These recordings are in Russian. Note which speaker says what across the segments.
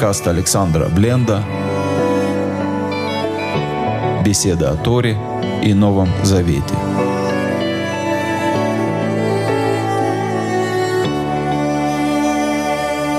Speaker 1: подкаст Александра Бленда «Беседа о Торе и Новом Завете».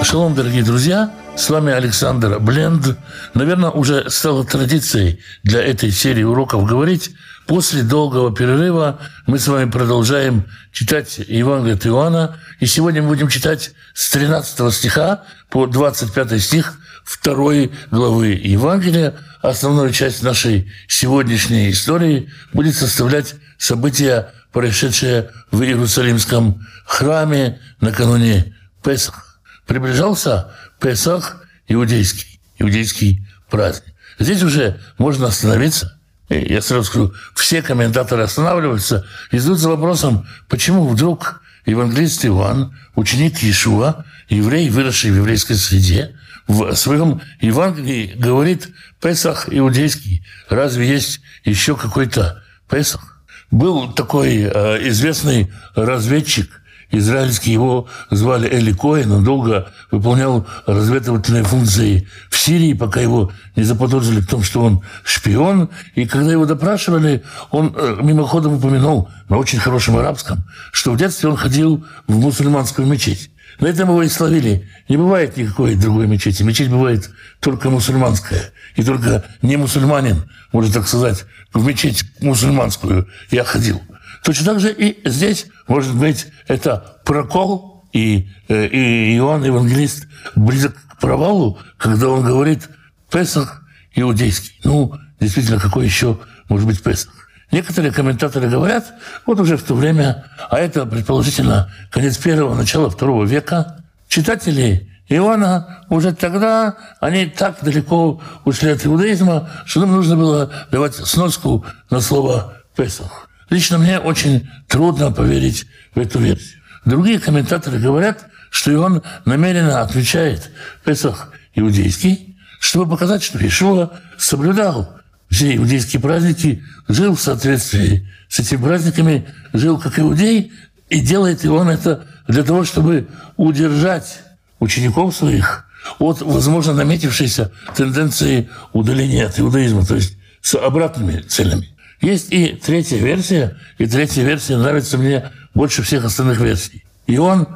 Speaker 2: Шалом, дорогие друзья! С вами Александр Бленд. Наверное, уже стало традицией для этой серии уроков говорить. После долгого перерыва мы с вами продолжаем читать Евангелие от Иоанна. И сегодня мы будем читать с 13 стиха по 25 стих второй главы Евангелия. Основную часть нашей сегодняшней истории будет составлять события, происшедшие в Иерусалимском храме накануне Песах. Приближался Песах иудейский, иудейский праздник. Здесь уже можно остановиться. Я сразу скажу, все комментаторы останавливаются и задаются вопросом, почему вдруг евангелист Иван, ученик Иешуа, еврей, выросший в еврейской среде, в своем Евангелии говорит «Песах иудейский». Разве есть еще какой-то Песах? Был такой э, известный разведчик израильский, его звали Эли Коэн, он долго выполнял разведывательные функции в Сирии, пока его не заподозрили в том, что он шпион. И когда его допрашивали, он э, мимоходом упомянул на очень хорошем арабском, что в детстве он ходил в мусульманскую мечеть. На этом его и словили. Не бывает никакой другой мечети. Мечеть бывает только мусульманская. И только не мусульманин, может так сказать, в мечеть мусульманскую я ходил. Точно так же и здесь, может быть, это прокол, и, э, и Иоанн Евангелист близок к провалу, когда он говорит «Песах иудейский». Ну, действительно, какой еще может быть Песах? Некоторые комментаторы говорят, вот уже в то время, а это, предположительно, конец первого, начало второго века, читатели Иоанна уже тогда, они так далеко ушли от иудаизма, что нам нужно было давать сноску на слово «Песах». Лично мне очень трудно поверить в эту версию. Другие комментаторы говорят, что он намеренно отвечает Песах иудейский, чтобы показать, что Ишуа соблюдал все иудейские праздники, жил в соответствии с этими праздниками, жил как иудей, и делает и он это для того, чтобы удержать учеников своих от, возможно, наметившейся тенденции удаления от иудаизма, то есть с обратными целями. Есть и третья версия, и третья версия нравится мне больше всех остальных версий. И он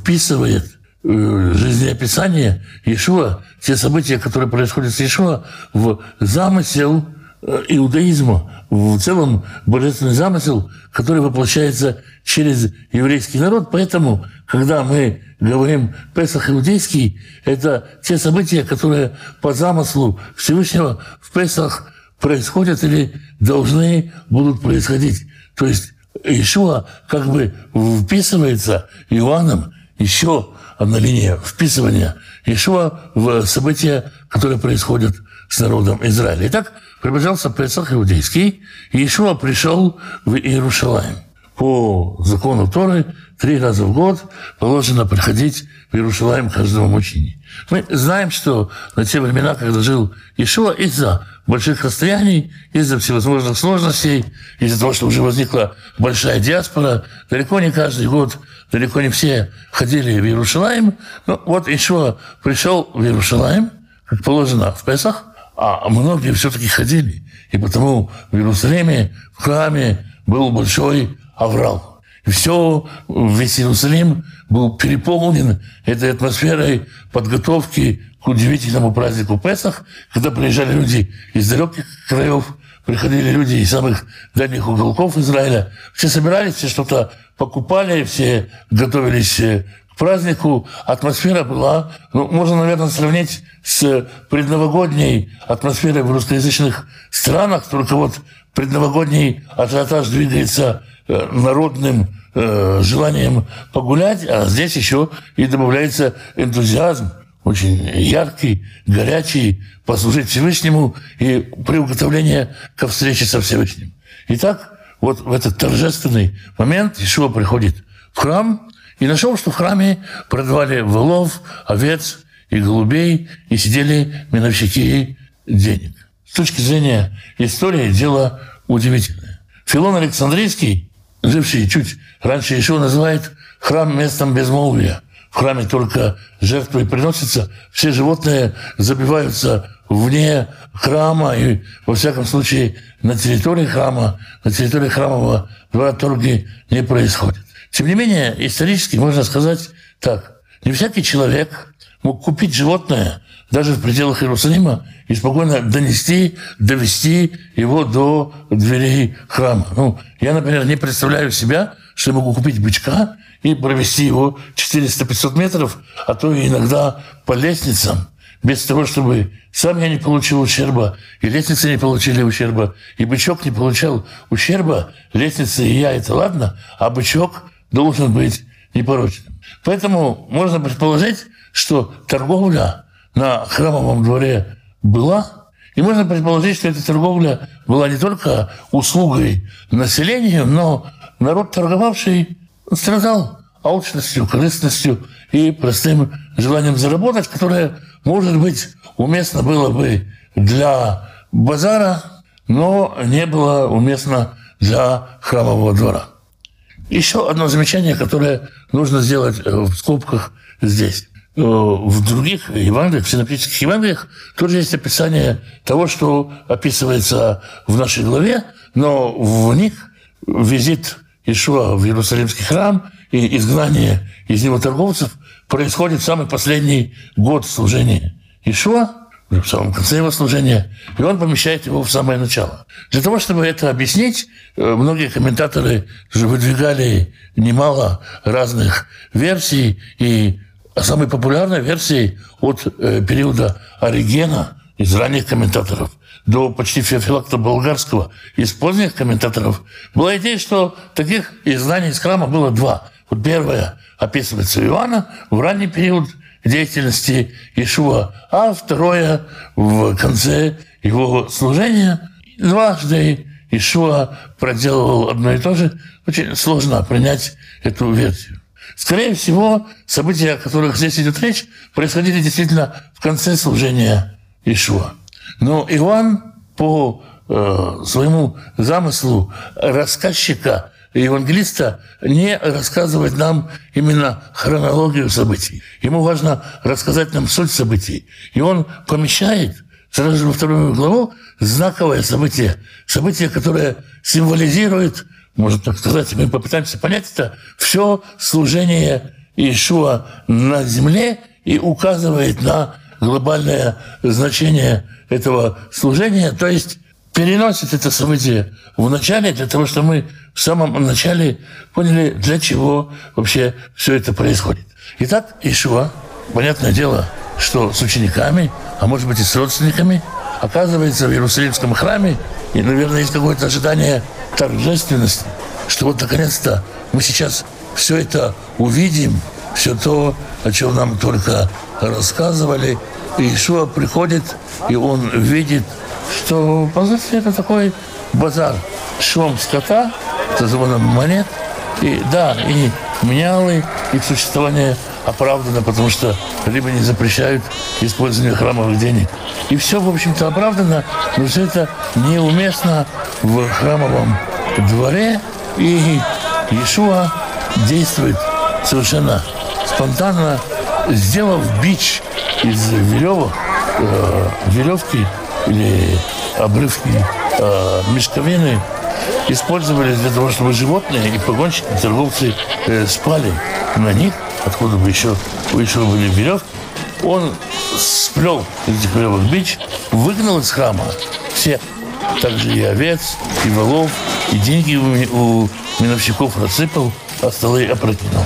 Speaker 2: вписывает э, жизнеописание Иешуа, те события, которые происходят с Иешуа, в замысел э, иудаизма, в целом божественный замысел, который воплощается через еврейский народ. Поэтому, когда мы говорим «Песах иудейский», это те события, которые по замыслу Всевышнего в Песах происходят или должны будут происходить. То есть Ишуа как бы вписывается Иоанном, еще одна линия вписывания Ишуа в события, которые происходят с народом Израиля. Итак, приближался Песах иудейский, и Ишуа пришел в Иерушалаем. По закону Торы три раза в год положено приходить в Иерушалаем каждому мужчине. Мы знаем, что на те времена, когда жил Ишуа, из-за больших расстояний, из-за всевозможных сложностей, из-за того, что уже возникла большая диаспора, далеко не каждый год, далеко не все ходили в Иерушалаем. Ну, вот Ишуа пришел в Иерушалаем, как положено в Песах, а многие все-таки ходили. И потому в Иерусалиме, в храме был большой аврал. И все, весь Иерусалим был переполнен этой атмосферой подготовки к удивительному празднику Песах, когда приезжали люди из далеких краев, приходили люди из самых дальних уголков Израиля. Все собирались, все что-то покупали, все готовились э, к празднику. Атмосфера была, ну, можно, наверное, сравнить с предновогодней атмосферой в русскоязычных странах, только вот предновогодний ажиотаж двигается Э, народным э, желанием погулять, а здесь еще и добавляется энтузиазм, очень яркий, горячий, послужить Всевышнему и приуготовление ко встрече со Всевышним. Итак, вот в этот торжественный момент Ишуа приходит в храм и нашел, что в храме продавали волов, овец и голубей, и сидели миновщики денег. С точки зрения истории дело удивительное. Филон Александрийский живший чуть раньше еще называет храм местом безмолвия. В храме только жертвы приносятся, все животные забиваются вне храма и, во всяком случае, на территории храма, на территории храмового двора торги не происходят. Тем не менее, исторически можно сказать так. Не всякий человек мог купить животное даже в пределах Иерусалима и спокойно донести, довести его до дверей храма. Ну, я, например, не представляю себя, что я могу купить бычка и провести его 400-500 метров, а то и иногда по лестницам, без того, чтобы сам я не получил ущерба, и лестницы не получили ущерба, и бычок не получал ущерба, лестница и я – это ладно, а бычок должен быть непорочным. Поэтому можно предположить, что торговля на храмовом дворе была, и можно предположить, что эта торговля была не только услугой населению, но народ, торговавший, страдал алчностью, корыстностью и простым желанием заработать, которое, может быть, уместно было бы для базара, но не было уместно для храмового двора. Еще одно замечание, которое нужно сделать э, в скобках здесь. Э, в других Евангелиях, в синоптических Евангелиях тоже есть описание того, что описывается в нашей главе, но в них визит Ишуа в Иерусалимский храм и изгнание из него торговцев происходит в самый последний год служения Ишуа, в самом конце его служения, и он помещает его в самое начало. Для того, чтобы это объяснить, э, многие комментаторы же выдвигали немало разных версий, и самой популярной версией от э, периода Оригена из ранних комментаторов до почти Феофилакта Болгарского из поздних комментаторов была идея, что таких изданий из храма было два. Вот первое описывается Иоанна в ранний период – деятельности Ишуа, а второе в конце его служения. Дважды Ишуа проделывал одно и то же. Очень сложно принять эту версию. Скорее всего, события, о которых здесь идет речь, происходили действительно в конце служения Ишуа. Но Иоанн по э, своему замыслу рассказчика евангелиста не рассказывать нам именно хронологию событий. Ему важно рассказать нам суть событий. И он помещает сразу же во вторую главу знаковое событие. Событие, которое символизирует, можно так сказать, мы попытаемся понять это, все служение Иешуа на земле и указывает на глобальное значение этого служения, то есть переносит это событие в начале для того, чтобы мы в самом начале поняли, для чего вообще все это происходит. Итак, Ишуа, понятное дело, что с учениками, а может быть и с родственниками, оказывается в Иерусалимском храме, и, наверное, есть какое-то ожидание торжественности, что вот наконец-то мы сейчас все это увидим, все то, о чем нам только рассказывали. Ишуа приходит, и он видит что по сути это такой базар шум скота, со звоном монет. И да, и менялы, их существование оправдано, потому что либо не запрещают использование храмовых денег. И все, в общем-то, оправдано, но все это неуместно в храмовом дворе. И Иешуа действует совершенно спонтанно, сделав бич из веревок, э, веревки или обрывки э, мешковины использовались для того, чтобы животные и погонщики, и торговцы э, спали на них, откуда бы еще, еще были веревки. Он сплел этих веревок бич, выгнал из храма всех, также и овец, и волов, и деньги у, у миновщиков рассыпал, а столы опрокинул.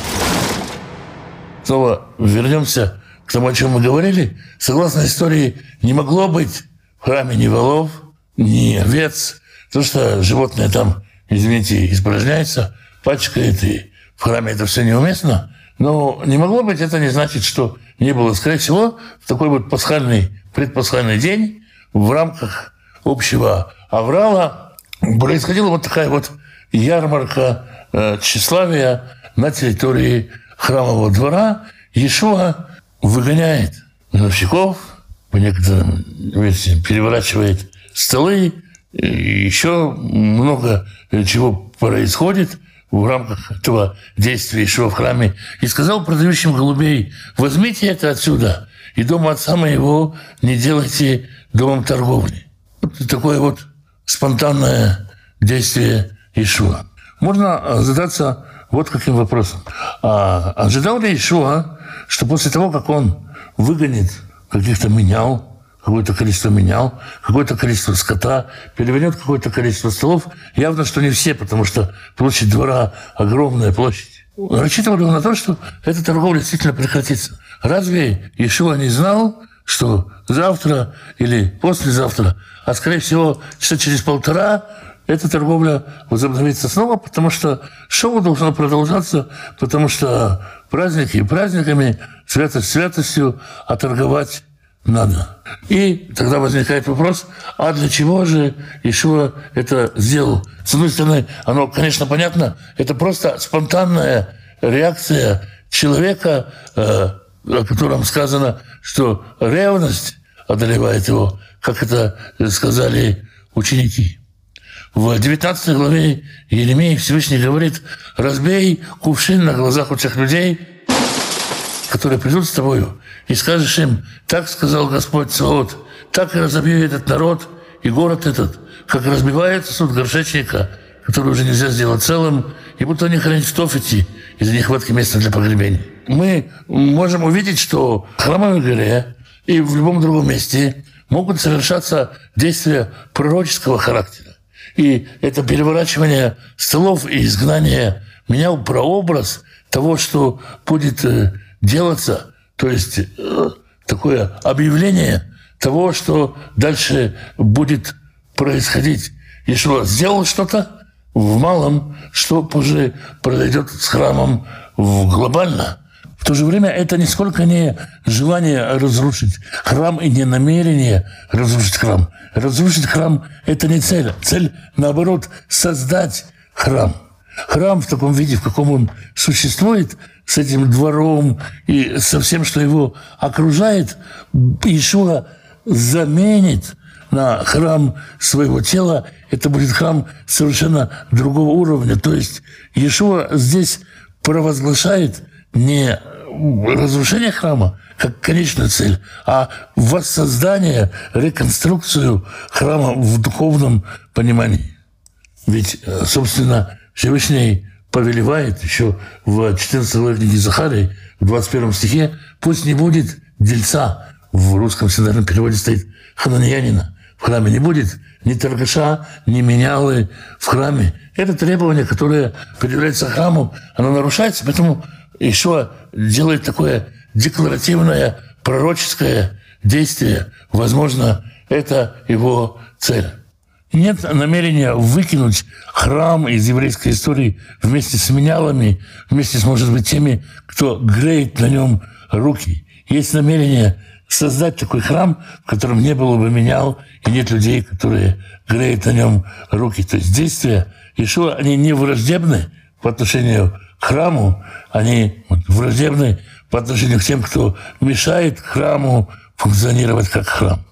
Speaker 2: Снова вернемся к тому, о чем мы говорили. Согласно истории, не могло быть в храме ни волов, ни овец, то, что животное там, извините, испражняется, пачкает, и в храме это все неуместно. Но не могло быть, это не значит, что не было. Скорее всего, в такой вот пасхальный, предпасхальный день в рамках общего аврала происходила вот такая вот ярмарка э, тщеславия на территории храмового двора. Иешуа выгоняет гробовщиков, по некоторым версиям, переворачивает столы, еще много чего происходит в рамках этого действия Ишуа в храме и сказал продающим голубей, возьмите это отсюда, и дом отца моего не делайте домом торговли. Вот такое вот спонтанное действие Ишуа. Можно задаться вот каким вопросом. А ожидал ли Ишуа, что после того, как он выгонит каких-то менял, какое-то количество менял, какое-то количество скота, перевернет какое-то количество столов. Явно, что не все, потому что площадь двора огромная площадь. Рассчитывали на то, что эта торговля действительно прекратится. Разве Ишуа не знал, что завтра или послезавтра, а скорее всего, часа через полтора, эта торговля возобновится снова, потому что шоу должно продолжаться, потому что праздники праздниками, святость святостью, а торговать надо. И тогда возникает вопрос, а для чего же Ишуа это сделал? С одной стороны, оно, конечно, понятно, это просто спонтанная реакция человека, э, о котором сказано, что ревность одолевает его, как это сказали ученики. В 19 главе Еремей Всевышний говорит, разбей кувшин на глазах у тех людей, которые придут с тобою, и скажешь им, так сказал Господь Саот, так и разобью этот народ и город этот, как разбивается суд горшечника, который уже нельзя сделать целым, и будто они хранят в Тофете из-за нехватки места для погребения. Мы можем увидеть, что в храмовой горе и в любом другом месте могут совершаться действия пророческого характера. И это переворачивание столов и изгнание менял прообраз того, что будет э, делаться, то есть э, такое объявление того, что дальше будет происходить. Ишуа сделал что-то в малом, что позже произойдет с храмом глобально. В то же время это нисколько не желание разрушить храм и не намерение разрушить храм. Разрушить храм – это не цель. Цель, наоборот, создать храм. Храм в таком виде, в каком он существует, с этим двором и со всем, что его окружает, Ишуа заменит на храм своего тела. Это будет храм совершенно другого уровня. То есть Иешуа здесь провозглашает не разрушение храма как конечную цель, а воссоздание, реконструкцию храма в духовном понимании. Ведь, э, собственно, Всевышний повелевает еще в 14 главе книги Захарии, в 21 стихе, пусть не будет дельца, в русском синодальном переводе стоит хананьянина, в храме не будет ни торгаша, ни менялы в храме. Это требование, которое предъявляется храму, оно нарушается, поэтому еще делает такое декларативное пророческое действие. Возможно, это его цель. Нет намерения выкинуть храм из еврейской истории вместе с менялами, вместе с, может быть, теми, кто греет на нем руки. Есть намерение создать такой храм, в котором не было бы менял, и нет людей, которые греют на нем руки. То есть действия Ишуа, они не враждебны по отношению храму, они враждебны по отношению к тем, кто мешает храму функционировать как храм.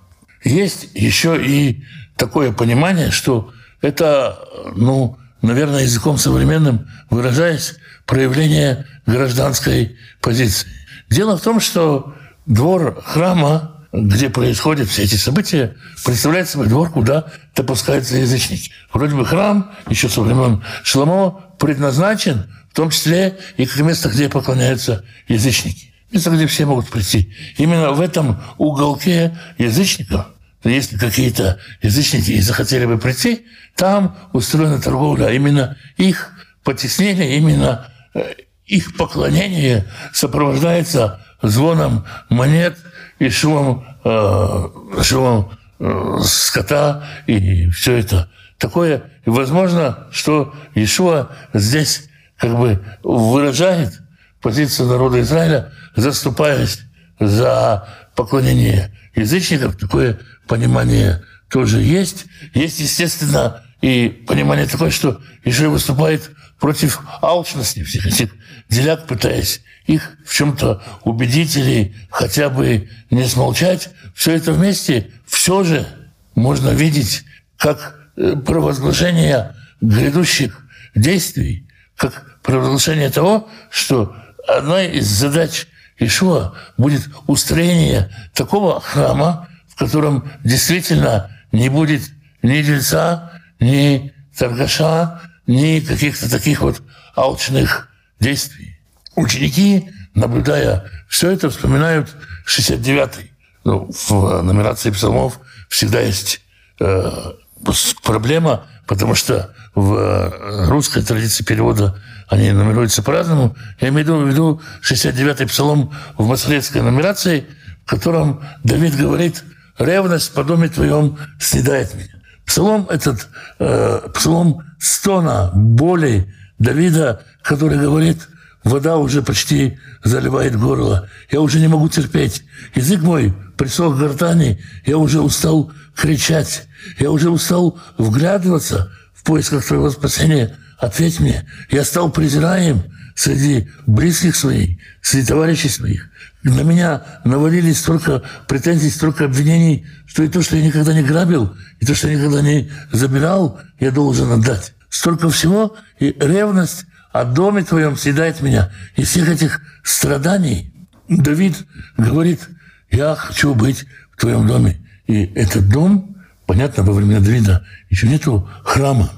Speaker 2: Есть еще и такое понимание, что это, ну, наверное, языком современным выражаясь, проявление гражданской позиции. Дело в том, что двор храма, где происходят все эти события, представляет собой двор, куда допускаются язычники. Вроде бы храм еще со времен Шламо предназначен в том числе и как место, где поклоняются язычники. Место, где все могут прийти. Именно в этом уголке язычников – если какие-то язычники и захотели бы прийти, там устроена торговля. А именно их потеснение, именно э, их поклонение сопровождается звоном монет и шумом, э, шумом э, скота и все это такое. И возможно, что Иешуа здесь как бы выражает позицию народа Израиля, заступаясь за поклонение язычников, такое понимание тоже есть. Есть, естественно, и понимание такое, что еще выступает против алчности всех этих деляк, пытаясь их в чем-то убедить или хотя бы не смолчать. Все это вместе все же можно видеть как э, провозглашение грядущих действий, как провозглашение того, что одной из задач Ишуа будет устроение такого храма, в котором действительно не будет ни дельца, ни торгаша, ни каких-то таких вот алчных действий. Ученики, наблюдая все это, вспоминают 69-й. Ну, в нумерации псалмов всегда есть э, проблема, потому что в русской традиции перевода они нумеруются по-разному. Я имею в виду 69-й псалом в масоретской нумерации, в котором Давид говорит «Ревность по доме твоем снедает меня». Псалом этот, э, псалом стона, боли Давида, который говорит «Вода уже почти заливает горло, я уже не могу терпеть, язык мой присох к гортани, я уже устал кричать, я уже устал вглядываться в поисках твоего спасения, ответь мне, я стал презираем среди близких своих, среди товарищей своих. На меня навалились столько претензий, столько обвинений, что и то, что я никогда не грабил, и то, что я никогда не забирал, я должен отдать. Столько всего, и ревность о доме твоем съедает меня. И всех этих страданий Давид говорит, я хочу быть в твоем доме. И этот дом, понятно, во времена Давида еще нету храма.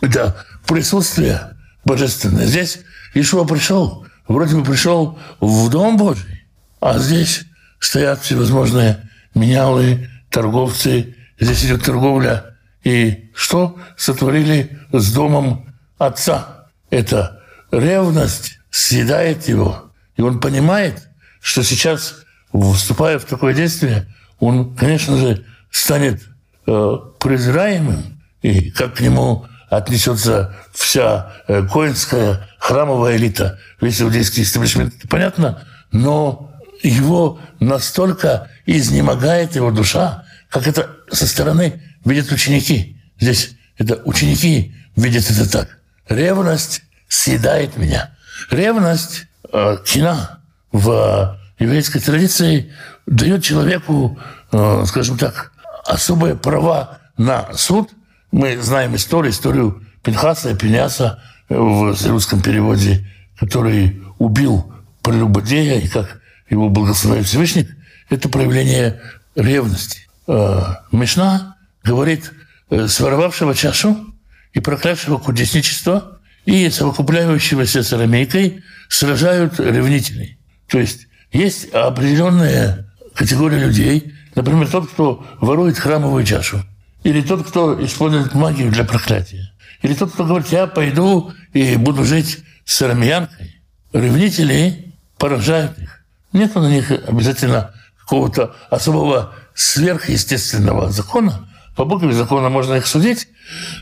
Speaker 2: Это присутствие божественное. Здесь Ишуа пришел, вроде бы пришел в Дом Божий, а здесь стоят всевозможные менялы, торговцы, здесь идет торговля. И что сотворили с домом отца? Это ревность съедает его. И он понимает, что сейчас, вступая в такое действие, он, конечно же, станет э, презираемым, и как к нему отнесется вся э, коинская храмовая элита, весь иудейский истеблишмент, понятно, но его настолько изнемогает его душа, как это со стороны видят ученики. Здесь это ученики видят это так. Ревность съедает меня. Ревность, э, кина в еврейской традиции дает человеку, э, скажем так, особые права на суд – мы знаем историю, историю Пинхаса и Пиняса в русском переводе, который убил прелюбодея, и как его благословил Всевышний, это проявление ревности. А, Мишна говорит, э, своровавшего чашу и проклявшего кудесничество и совокупляющегося с арамейкой сражают ревнителей. То есть есть определенная категория людей, например, тот, кто ворует храмовую чашу – или тот, кто использует магию для проклятия. Или тот, кто говорит, я пойду и буду жить с арамеянкой. Ревнители поражают их. Нет на них обязательно какого-то особого сверхъестественного закона. По букве закона можно их судить,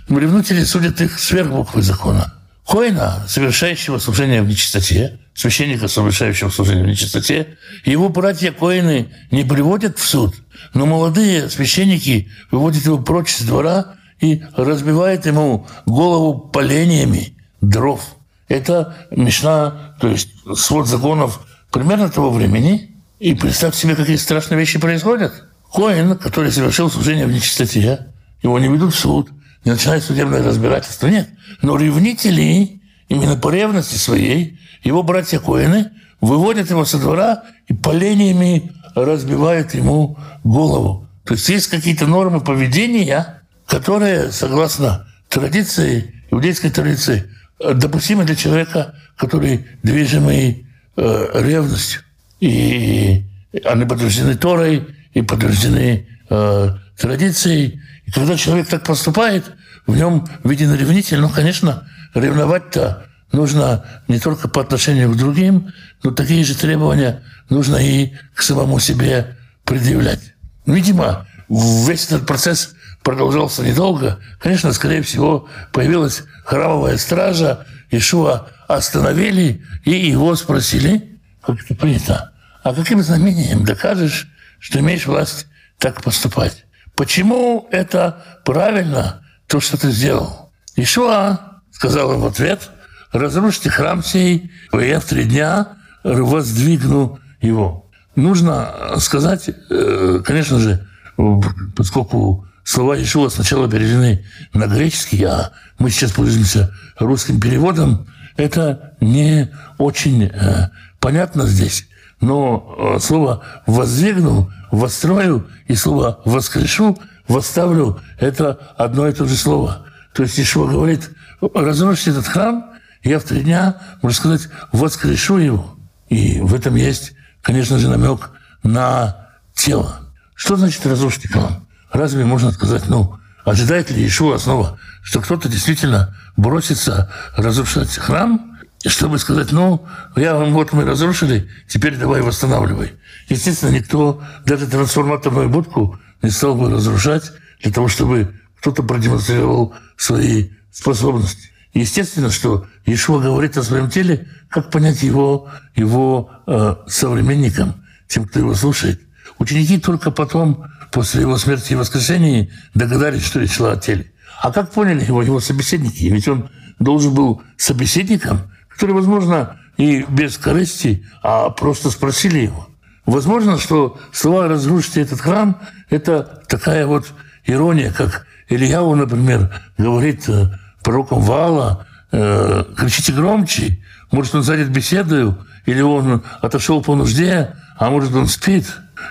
Speaker 2: но ревнители судят их сверх буквы закона. Коина, совершающего служение в нечистоте, священника, совершающего служение в нечистоте, его братья Коины не приводят в суд – но молодые священники выводят его прочь с двора и разбивают ему голову полениями дров. Это Мишна, то есть свод законов примерно того времени. И представьте себе, какие страшные вещи происходят. Коин, который совершил служение в нечистоте, его не ведут в суд, не начинает судебное разбирательство. Нет. Но ревнители, именно по ревности своей, его братья Коины выводят его со двора и полениями разбивают ему голову. То есть есть какие-то нормы поведения, которые, согласно традиции, иудейской традиции, допустимы для человека, который движимый э, ревностью. И они подтверждены Торой и подтверждены э, традицией. И когда человек так поступает, в нем виден ревнитель. Ну, конечно, ревновать-то нужно не только по отношению к другим, но такие же требования нужно и к самому себе предъявлять. Видимо, весь этот процесс продолжался недолго. Конечно, скорее всего, появилась храмовая стража, Ишуа остановили и его спросили, как это принято, а каким знамением докажешь, что имеешь власть так поступать? Почему это правильно, то, что ты сделал? Ишуа сказал им в ответ – разрушите храм сей, и я в три дня воздвигну его. Нужно сказать, э, конечно же, поскольку слова Ишуа сначала переведены на греческий, а мы сейчас пользуемся русским переводом, это не очень э, понятно здесь. Но э, слово «воздвигну», «вострою» и слово «воскрешу», «восставлю» – это одно и то же слово. То есть Ишуа говорит, разрушите этот храм, я в три дня, можно сказать, воскрешу его. И в этом есть, конечно же, намек на тело. Что значит разрушить храм? Разве можно сказать, ну, ожидает ли Ишуа снова, что кто-то действительно бросится разрушать храм, чтобы сказать, ну, я, вот мы разрушили, теперь давай восстанавливай. Естественно, никто даже трансформаторную будку не стал бы разрушать для того, чтобы кто-то продемонстрировал свои способности. Естественно, что Ишуа говорит о своем теле, как понять его, его э, современникам, тем, кто его слушает. Ученики только потом, после его смерти и воскресения, догадались, что речь шла о теле. А как поняли его его собеседники? Ведь он должен был собеседником, который, возможно, и без корысти, а просто спросили его. Возможно, что слова «разрушите этот храм» – это такая вот ирония, как Ильяу, например, говорит э, пророком Вала, э, кричите громче, может, он занят беседою, или он отошел по нужде, а может, он спит.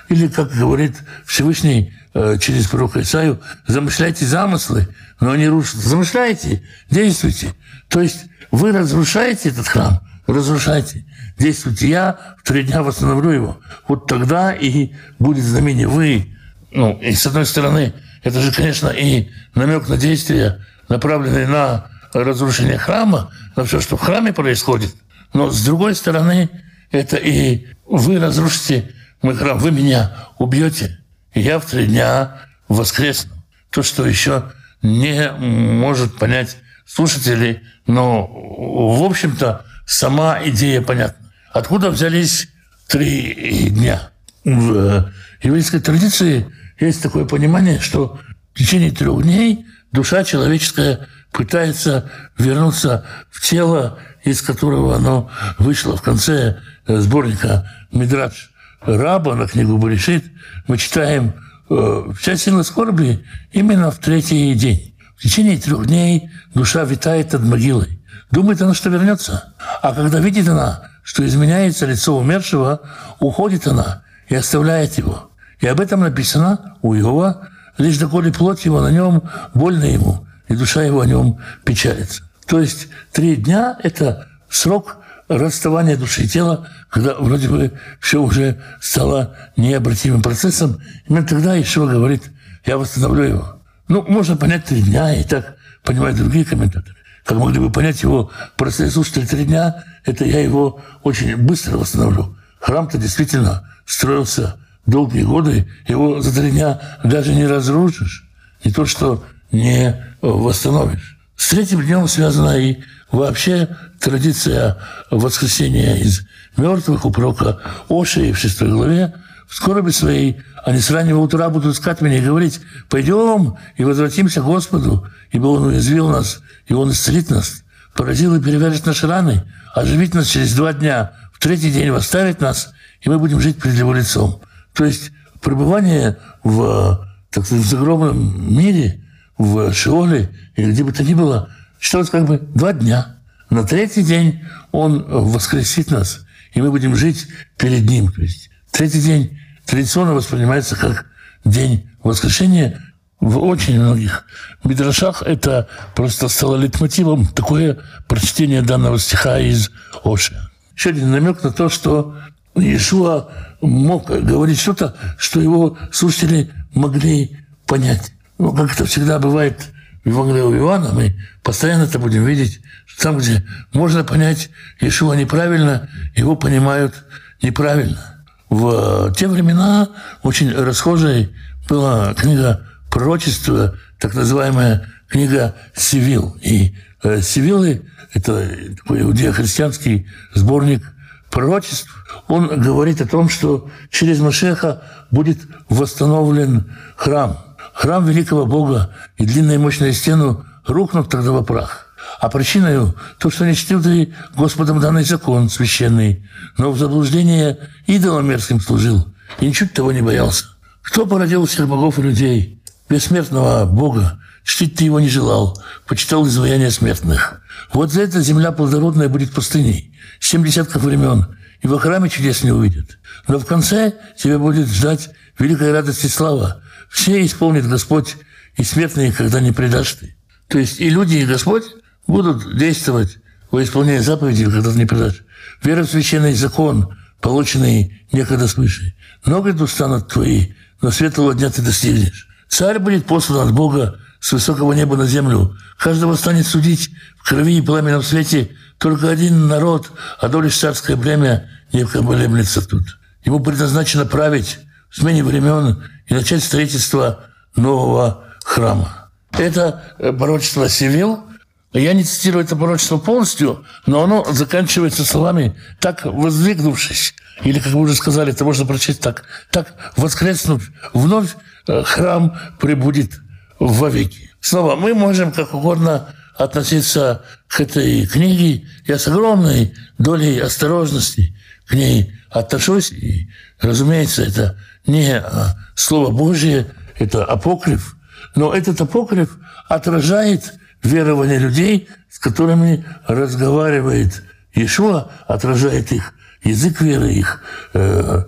Speaker 2: Или, как говорит Всевышний э, через пророка Исаию, замышляйте замыслы, но они рушатся. Замышляйте, действуйте. То есть вы разрушаете этот храм, разрушайте, действуйте. Я в три дня восстановлю его. Вот тогда и будет знамение. Вы, ну, и с одной стороны, это же, конечно, и намек на действия, направленные на разрушение храма, на все, что в храме происходит. Но с другой стороны, это и вы разрушите мой храм, вы меня убьете, и я в три дня воскресну. То, что еще не может понять слушатели, но, в общем-то, сама идея понятна. Откуда взялись три дня? В еврейской традиции есть такое понимание, что в течение трех дней душа человеческая пытается вернуться в тело, из которого оно вышло. В конце сборника «Мидрадж Раба» на книгу Баришит мы читаем э, «Вся сила скорби именно в третий день». В течение трех дней душа витает над могилой. Думает она, что вернется. А когда видит она, что изменяется лицо умершего, уходит она и оставляет его. И об этом написано у Иова, лишь доколе плоть его на нем, больно ему, и душа его о нем печалится. То есть три дня – это срок расставания души и тела, когда вроде бы все уже стало необратимым процессом. Именно тогда Ишуа говорит, я восстановлю его. Ну, можно понять три дня, и так понимают другие комментаторы. Как могли бы понять его простые слушатели три дня, это я его очень быстро восстановлю. Храм-то действительно строился долгие годы, его за три дня даже не разрушишь, не то что не восстановишь. С третьим днем связана и вообще традиция воскресения из мертвых у пророка Оши в шестой главе, в скорби своей они с раннего утра будут искать меня и говорить, пойдем и возвратимся к Господу, ибо Он уязвил нас, и Он исцелит нас, поразил и перевяжет наши раны, оживит нас через два дня, в третий день восставит нас, и мы будем жить перед Его лицом. То есть пребывание в, так сказать, в загробном мире, в Шиоле или где бы то ни было, считалось как бы два дня. На третий день Он воскресит нас, и мы будем жить перед Ним. То есть третий день традиционно воспринимается как день воскрешения. В очень многих мидрашах это просто стало литмотивом, такое прочтение данного стиха из Оши. Еще один намек на то, что Иешуа мог говорить что-то, что его слушатели могли понять. Ну, как это всегда бывает в Евангелии Иоанна, мы постоянно это будем видеть, что там, где можно понять Иешуа неправильно, его понимают неправильно. В те времена очень расхожей была книга пророчества, так называемая книга Сивил. И э, Сивилы – это такой иудео-христианский сборник пророчеств, он говорит о том, что через Машеха будет восстановлен храм. Храм великого Бога и длинная мощная стену рухнут тогда во прах. А причиной то, что не чтил ты Господом данный закон священный, но в заблуждение идолам мерзким служил и ничуть того не боялся. Кто породил всех богов и людей? Бессмертного Бога, чтить ты его не желал, почитал изваяние смертных. Вот за это земля плодородная будет пустыней, семь десятков времен, и во храме чудес не увидят. Но в конце тебя будет ждать великая радость и слава. Все исполнит Господь, и смертные, когда не предашь ты. То есть и люди, и Господь будут действовать во исполнение заповедей, ты не предашь. Вера в священный закон, полученный некогда свыше. Ноги тут станут твои, но светлого дня ты достигнешь. Царь будет послан от Бога с высокого неба на землю. Каждого станет судить в крови и пламенном свете только один народ, а то лишь царское бремя не поколеблется тут. Ему предназначено править в смене времен и начать строительство нового храма. Это пророчество Севил. Я не цитирую это пророчество полностью, но оно заканчивается словами «так воздвигнувшись». Или, как вы уже сказали, это можно прочесть так. «Так воскреснув, вновь э, храм прибудет вовеки». Снова, мы можем как угодно относиться к этой книге. Я с огромной долей осторожности к ней отношусь. И, разумеется, это не а, Слово Божье, это апокриф. Но этот апокриф отражает верование людей, с которыми разговаривает Иешуа, отражает их язык веры, их э,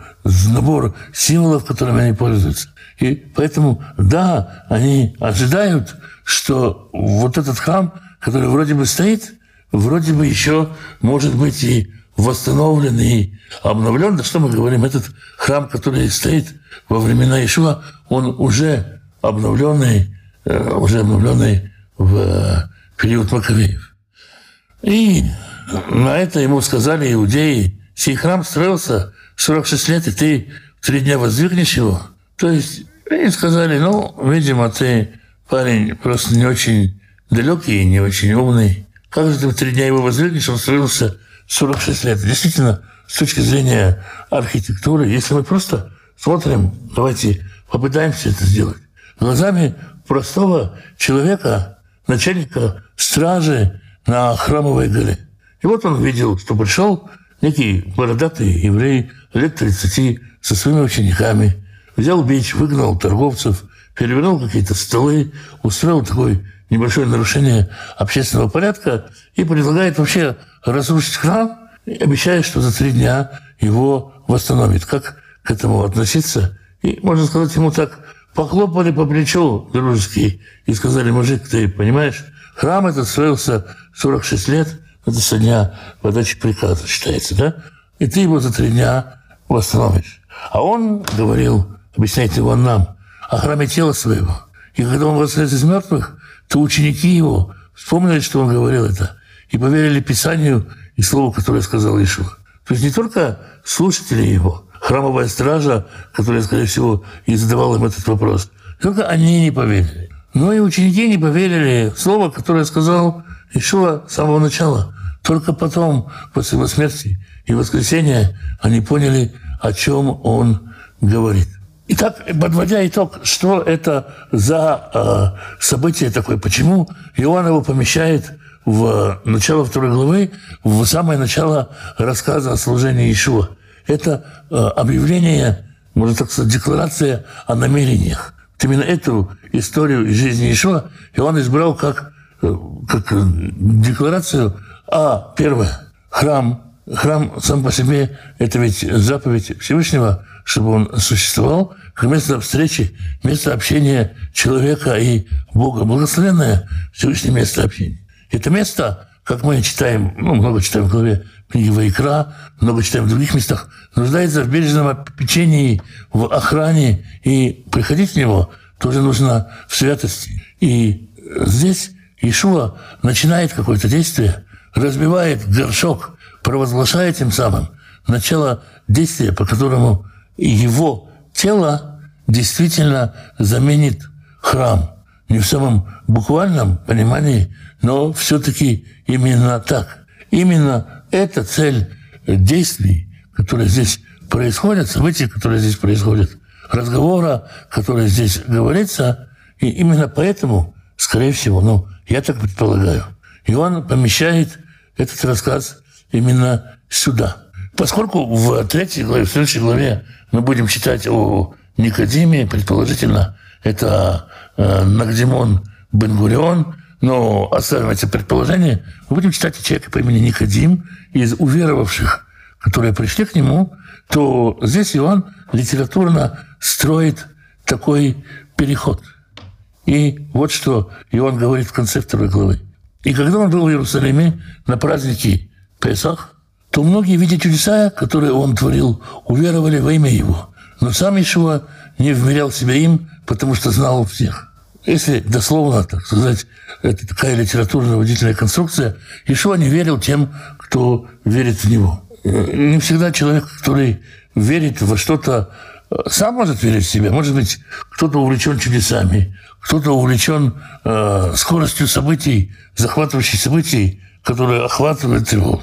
Speaker 2: набор символов, которыми они пользуются. И поэтому, да, они ожидают, что вот этот храм, который вроде бы стоит, вроде бы еще может быть и восстановлен и обновлен. Да что мы говорим, этот храм, который стоит во времена Ишуа, он уже обновленный, э, уже обновленный в э, период Маковеев. И на это ему сказали иудеи, сей храм строился 46 лет, и ты три дня воздвигнешь его. То есть они сказали, ну, видимо, ты парень просто не очень далекий и не очень умный. Как же ты в три дня его воздвигнешь? Он строился 46 лет. Действительно, с точки зрения архитектуры, если мы просто смотрим, давайте попытаемся это сделать, глазами простого человека, начальника стражи на Храмовой горе. И вот он видел, что пришел некий бородатый еврей лет 30 со своими учениками, взял бич, выгнал торговцев, перевернул какие-то столы, устроил такое небольшое нарушение общественного порядка и предлагает вообще разрушить храм, обещая, что за три дня его восстановит. Как к этому относиться? И, можно сказать, ему так похлопали по плечу дружески и сказали, мужик, ты понимаешь, храм этот строился 46 лет, это со дня подачи приказа считается, да? И ты его за три дня восстановишь. А он говорил, объясняет его нам, о храме тела своего. И когда он воскрес из мертвых, то ученики его вспомнили, что он говорил это, и поверили Писанию и Слову, которое сказал Ишуа. То есть не только слушатели его, храмовая стража, которая, скорее всего, и задавала им этот вопрос, только они не поверили. Но и ученики не поверили слово, которое сказал Ишуа с самого начала. Только потом, после его смерти и воскресения, они поняли, о чем он говорит. Итак, подводя итог, что это за э, событие такое, почему Иоанн его помещает в начало второй главы, в самое начало рассказа о служении Ишуа. Это э, объявление, можно так сказать, декларация о намерениях. Вот именно эту историю из жизни Ишуа Иоанн избрал как, э, как декларацию, а первое, храм, храм сам по себе – это ведь заповедь Всевышнего, чтобы он существовал, как место встречи, место общения человека и Бога. Благословенное Всевышнее место общения. Это место, как мы читаем, ну, много читаем в главе книги Вайкра, много читаем в других местах, нуждается в бережном опечении, в охране, и приходить в него тоже нужно в святости. И здесь Ишуа начинает какое-то действие, разбивает горшок, провозглашает тем самым начало действия, по которому его тело действительно заменит храм. Не в самом буквальном понимании, но все-таки именно так. Именно эта цель действий, которые здесь происходят, событий, которые здесь происходят, разговора, который здесь говорится, и именно поэтому, скорее всего, ну, я так предполагаю, Иоанн помещает этот рассказ именно сюда. Поскольку в третьей главе, в следующей главе мы будем читать о Никодиме, предположительно, это э, Нагдимон Бенгурион, но оставим эти предположения. Мы будем читать о по имени Никодим из уверовавших, которые пришли к нему, то здесь Иоанн литературно строит такой переход. И вот что Иоанн говорит в конце второй главы. «И когда он был в Иерусалиме на празднике Песах, то многие, видя чудеса, которые он творил, уверовали во имя его. Но сам Ишуа не вмерял себя им, потому что знал всех. Если дословно, так сказать, это такая литературная водительная конструкция, Ишуа не верил тем, кто верит в него. Не всегда человек, который верит во что-то, сам может верить в себя. Может быть, кто-то увлечен чудесами, кто-то увлечен э, скоростью событий, захватывающих событий, которые охватывают его.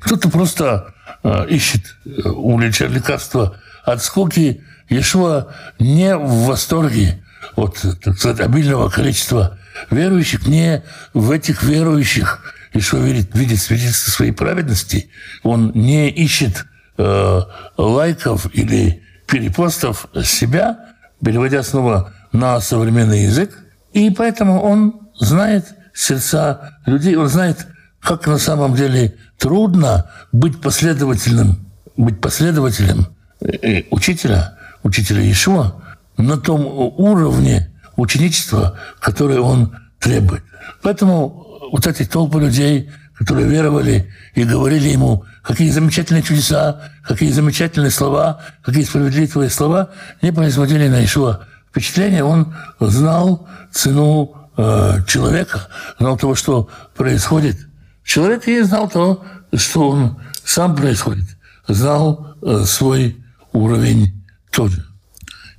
Speaker 2: Кто-то просто э, ищет э, увлечение лекарства от скуки. Ешуа не в восторге от, так сказать, обильного количества верующих, не в этих верующих Ишуа видит, видит свидетельство своей праведности. Он не ищет э, лайков или перепостов себя, переводя снова на современный язык. И поэтому он знает сердца людей, он знает, как на самом деле трудно быть последовательным, быть последователем э, учителя, учителя Иешуа на том уровне ученичества, которое он требует. Поэтому вот эти толпы людей, которые веровали и говорили ему, какие замечательные чудеса, какие замечательные слова, какие справедливые слова, не производили на Ишуа впечатление. Он знал цену э, человека, знал того, что происходит. Человек и знал то, что он сам происходит, знал э, свой уровень тоже.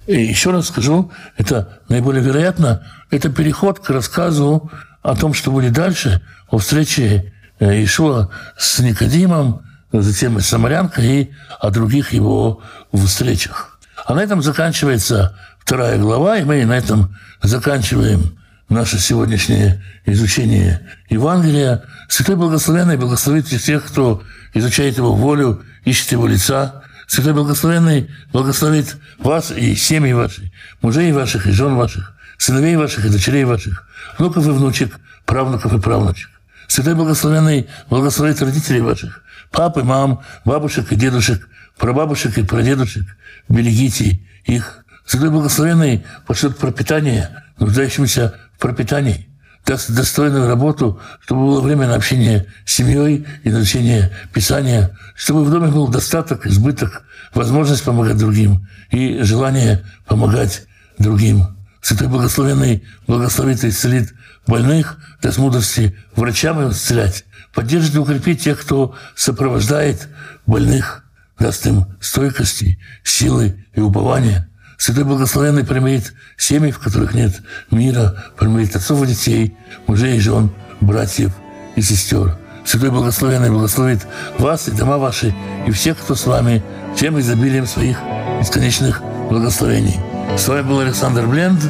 Speaker 2: И еще раз скажу, это наиболее вероятно, это переход к рассказу о том, что будет дальше, о встрече э, Ишуа с Никодимом, затем и Самарянкой, и о других его встречах. А на этом заканчивается вторая глава, и мы на этом заканчиваем наше сегодняшнее изучение Евангелия. Святой Благословенный благословит всех, кто изучает Его волю, ищет Его лица. Святой Благословенный благословит вас и семьи ваши, мужей ваших и жен ваших, сыновей ваших и дочерей ваших, внуков и внучек, правнуков и правнучек. Святой Благословенный благословит родителей ваших, пап и мам, бабушек и дедушек, прабабушек и прадедушек. Берегите их. Святой Благословенный пошлет пропитание нуждающимся в пропитании, достойную работу, чтобы было время на общение с семьей и на изучение Писания, чтобы в доме был достаток, избыток, возможность помогать другим и желание помогать другим. Святой Благословенный благословит и исцелит больных, даст мудрости врачам исцелять, поддержит и укрепит тех, кто сопровождает больных, даст им стойкости, силы и упования. Святой Благословенный примирит семьи, в которых нет мира, примирит отцов и детей, мужей и жен, братьев и сестер. Святой Благословенный благословит вас и дома ваши, и всех, кто с вами, всем изобилием своих бесконечных благословений. С вами был Александр Бленд.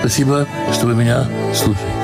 Speaker 2: Спасибо, что вы меня слушаете.